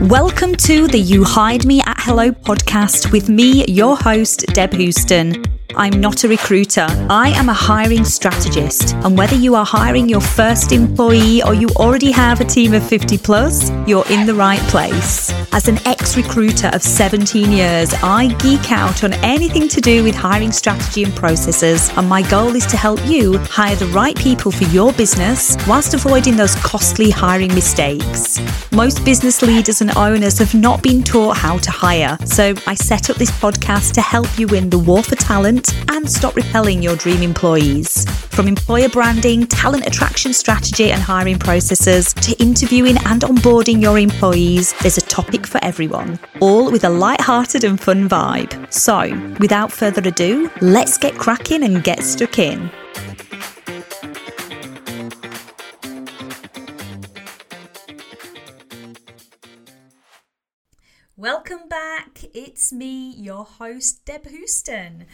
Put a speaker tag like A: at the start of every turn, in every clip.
A: Welcome to the You Hired Me at Hello podcast with me, your host, Deb Houston. I'm not a recruiter. I am a hiring strategist. And whether you are hiring your first employee or you already have a team of 50 plus, you're in the right place. As an ex recruiter of 17 years, I geek out on anything to do with hiring strategy and processes. And my goal is to help you hire the right people for your business whilst avoiding those costly hiring mistakes. Most business leaders and owners have not been taught how to hire. So I set up this podcast to help you win the war for talent and stop repelling your dream employees. From employer branding, talent attraction strategy and hiring processes to interviewing and onboarding your employees, there's a topic for everyone, all with a light-hearted and fun vibe. So, without further ado, let's get cracking and get stuck in. Welcome back. It's me, your host, Deb Houston.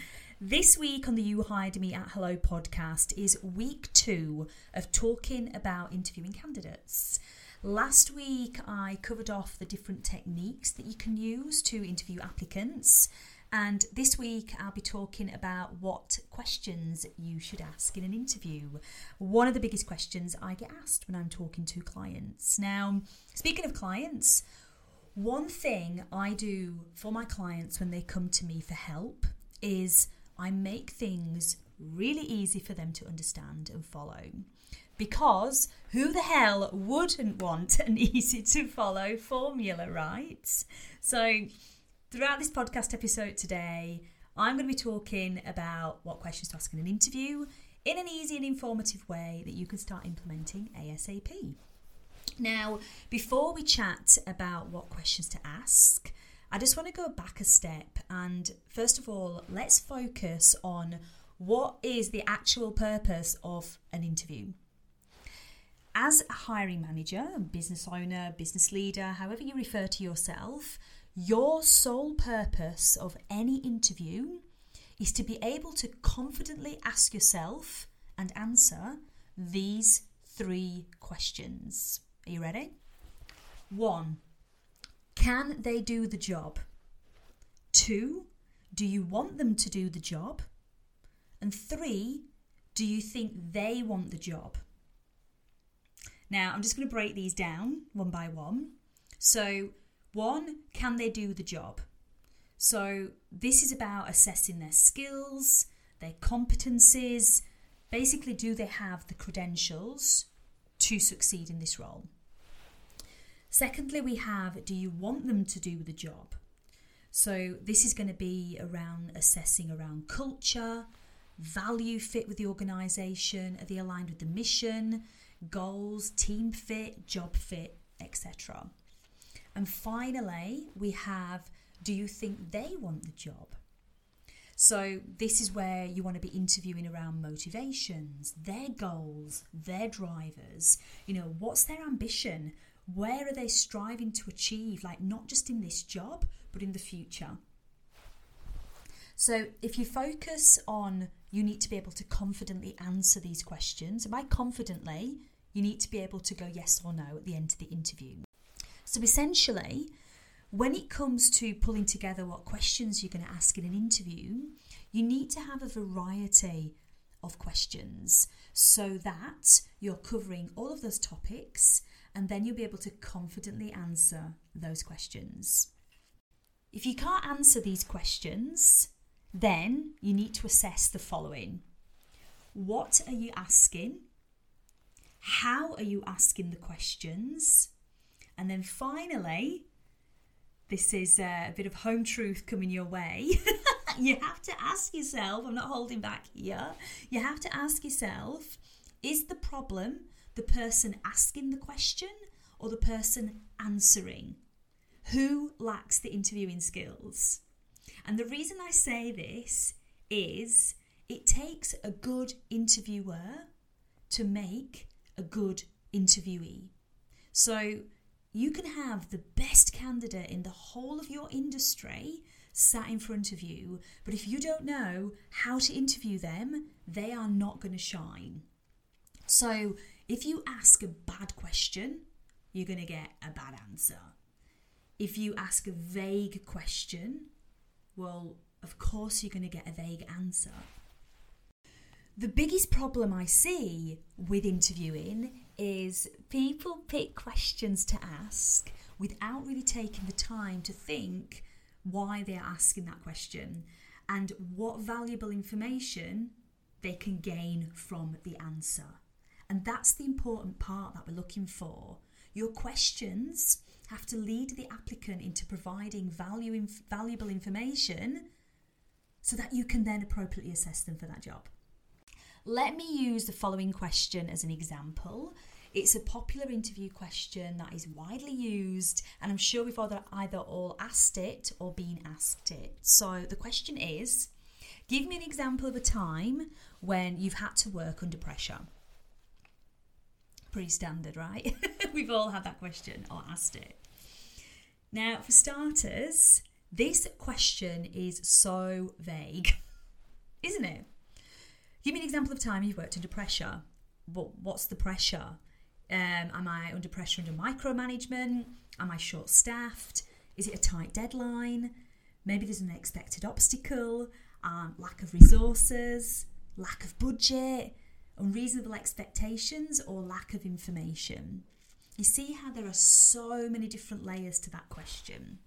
A: This week on the You Hired Me at Hello podcast is week two of talking about interviewing candidates. Last week, I covered off the different techniques that you can use to interview applicants. And this week, I'll be talking about what questions you should ask in an interview. One of the biggest questions I get asked when I'm talking to clients. Now, speaking of clients, one thing I do for my clients when they come to me for help is I make things really easy for them to understand and follow. Because who the hell wouldn't want an easy to follow formula, right? So, throughout this podcast episode today, I'm going to be talking about what questions to ask in an interview in an easy and informative way that you can start implementing ASAP. Now, before we chat about what questions to ask, I just want to go back a step and first of all, let's focus on what is the actual purpose of an interview. As a hiring manager, business owner, business leader, however you refer to yourself, your sole purpose of any interview is to be able to confidently ask yourself and answer these three questions. Are you ready? One, can they do the job? Two, do you want them to do the job? And three, do you think they want the job? Now, I'm just going to break these down one by one. So, one, can they do the job? So, this is about assessing their skills, their competencies. Basically, do they have the credentials to succeed in this role? Secondly, we have do you want them to do the job? So, this is going to be around assessing around culture, value fit with the organisation, are they aligned with the mission, goals, team fit, job fit, etc. And finally, we have do you think they want the job? So, this is where you want to be interviewing around motivations, their goals, their drivers. You know, what's their ambition? Where are they striving to achieve, like not just in this job, but in the future? So, if you focus on you need to be able to confidently answer these questions, and by confidently, you need to be able to go yes or no at the end of the interview. So, essentially, when it comes to pulling together what questions you're going to ask in an interview, you need to have a variety of questions so that you're covering all of those topics and then you'll be able to confidently answer those questions. If you can't answer these questions, then you need to assess the following What are you asking? How are you asking the questions? And then finally, this is uh, a bit of home truth coming your way. you have to ask yourself, I'm not holding back here, you have to ask yourself is the problem the person asking the question or the person answering? Who lacks the interviewing skills? And the reason I say this is it takes a good interviewer to make a good interviewee. So you can have the best candidate in the whole of your industry sat in front of you, but if you don't know how to interview them, they are not going to shine. So if you ask a bad question, you're going to get a bad answer. If you ask a vague question, well, of course you're going to get a vague answer. The biggest problem I see with interviewing is people pick questions to ask without really taking the time to think why they're asking that question and what valuable information they can gain from the answer. And that's the important part that we're looking for. Your questions have to lead the applicant into providing value, valuable information so that you can then appropriately assess them for that job. Let me use the following question as an example. It's a popular interview question that is widely used, and I'm sure we've either, either all asked it or been asked it. So the question is Give me an example of a time when you've had to work under pressure. Pretty standard, right? we've all had that question or asked it. Now, for starters, this question is so vague, isn't it? Give me an example of time you've worked under pressure. But what's the pressure? Um, am I under pressure under micromanagement? Am I short staffed? Is it a tight deadline? Maybe there's an unexpected obstacle, um, lack of resources, lack of budget, unreasonable expectations, or lack of information. You see how there are so many different layers to that question.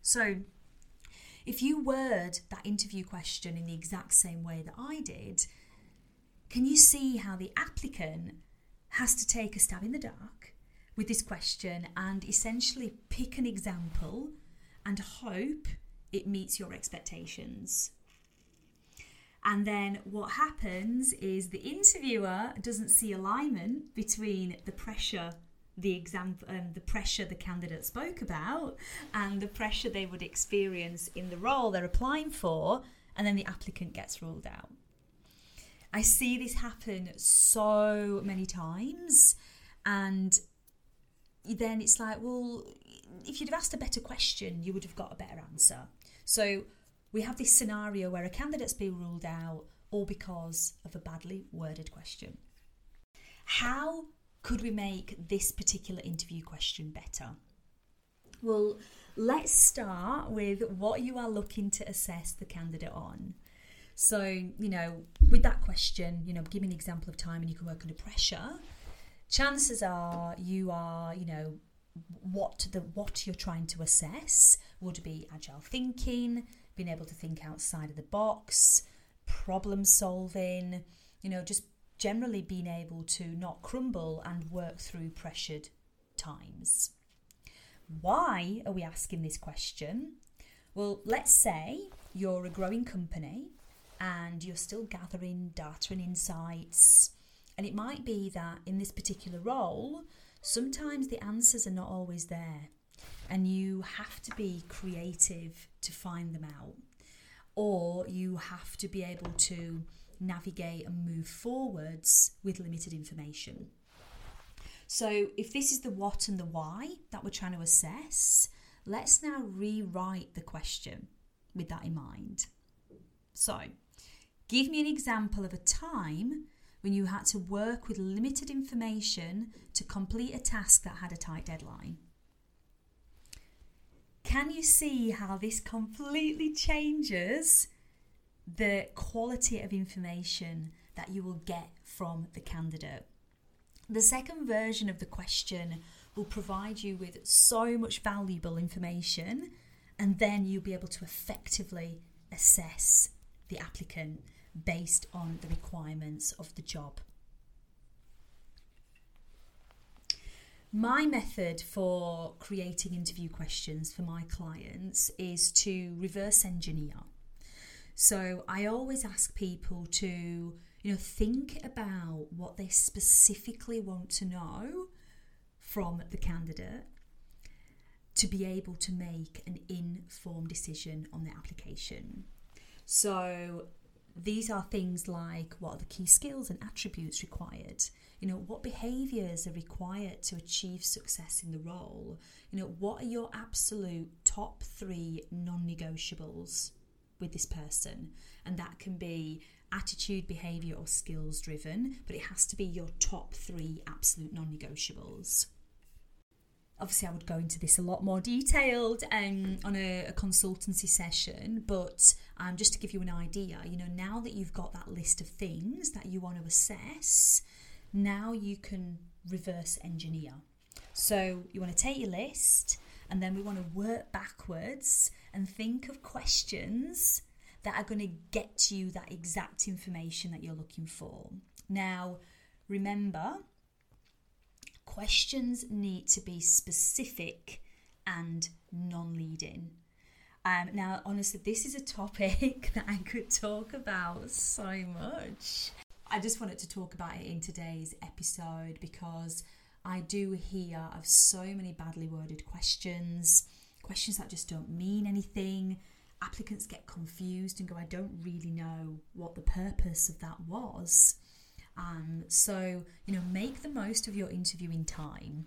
A: So, if you word that interview question in the exact same way that I did, can you see how the applicant has to take a stab in the dark with this question and essentially pick an example and hope it meets your expectations? And then what happens is the interviewer doesn't see alignment between the pressure the exam um, the pressure the candidate spoke about and the pressure they would experience in the role they're applying for and then the applicant gets ruled out I see this happen so many times, and then it's like, well, if you'd have asked a better question, you would have got a better answer. So we have this scenario where a candidate's been ruled out all because of a badly worded question. How could we make this particular interview question better? Well, let's start with what you are looking to assess the candidate on. So, you know, with that question, you know, give me an example of time and you can work under pressure. Chances are you are, you know, what the what you're trying to assess would be agile thinking, being able to think outside of the box, problem solving, you know, just generally being able to not crumble and work through pressured times. Why are we asking this question? Well, let's say you're a growing company and you're still gathering data and insights. And it might be that in this particular role, sometimes the answers are not always there, and you have to be creative to find them out, or you have to be able to navigate and move forwards with limited information. So, if this is the what and the why that we're trying to assess, let's now rewrite the question with that in mind. So, Give me an example of a time when you had to work with limited information to complete a task that had a tight deadline. Can you see how this completely changes the quality of information that you will get from the candidate? The second version of the question will provide you with so much valuable information, and then you'll be able to effectively assess the applicant based on the requirements of the job. My method for creating interview questions for my clients is to reverse engineer. So I always ask people to, you know, think about what they specifically want to know from the candidate to be able to make an informed decision on the application. So these are things like what are the key skills and attributes required? You know what behaviors are required to achieve success in the role? You know what are your absolute top 3 non-negotiables with this person? And that can be attitude behavior or skills driven but it has to be your top 3 absolute non-negotiables obviously, I would go into this a lot more detailed um, on a, a consultancy session, but um, just to give you an idea, you know, now that you've got that list of things that you want to assess, now you can reverse engineer. So you want to take your list and then we want to work backwards and think of questions that are going to get you that exact information that you're looking for. Now, remember, questions need to be specific and non leading. Um, now, honestly, this is a topic that I could talk about so much. I just wanted to talk about it in today's episode because I do hear of so many badly worded questions, questions that just don't mean anything. Applicants get confused and go, I don't really know what the purpose of that was. Um, so, you know, make the most of your interviewing time.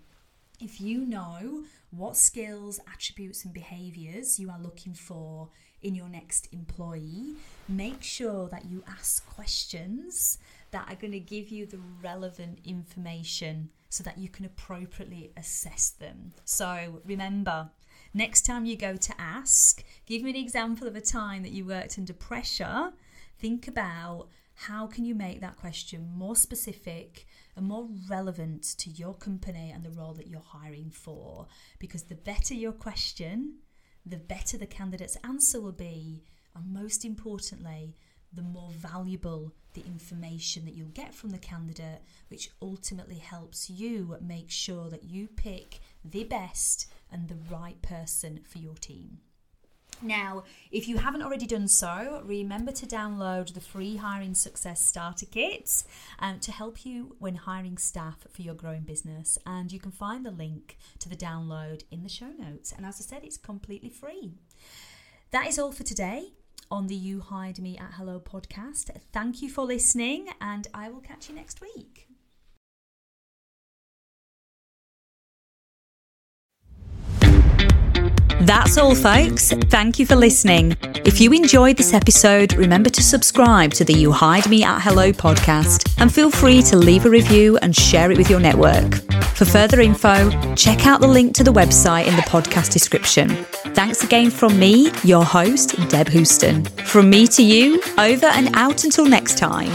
A: If you know what skills, attributes, and behaviours you are looking for in your next employee, make sure that you ask questions that are going to give you the relevant information so that you can appropriately assess them. So remember, next time you go to ask, give me an example of a time that you worked under pressure. Think about how can you make that question more specific and more relevant to your company and the role that you're hiring for? Because the better your question the better the candidate's answer will be and most importantly the more valuable the information that you'll get from the candidate which ultimately helps you make sure that you pick the best and the right person for your team now, if you haven't already done so, remember to download the free Hiring Success Starter Kit um, to help you when hiring staff for your growing business. And you can find the link to the download in the show notes. And as I said, it's completely free. That is all for today on the You Hired Me at Hello podcast. Thank you for listening, and I will catch you next week.
B: That's all, folks. Thank you for listening. If you enjoyed this episode, remember to subscribe to the You Hired Me at Hello podcast and feel free to leave a review and share it with your network. For further info, check out the link to the website in the podcast description. Thanks again from me, your host, Deb Houston. From me to you, over and out until next time.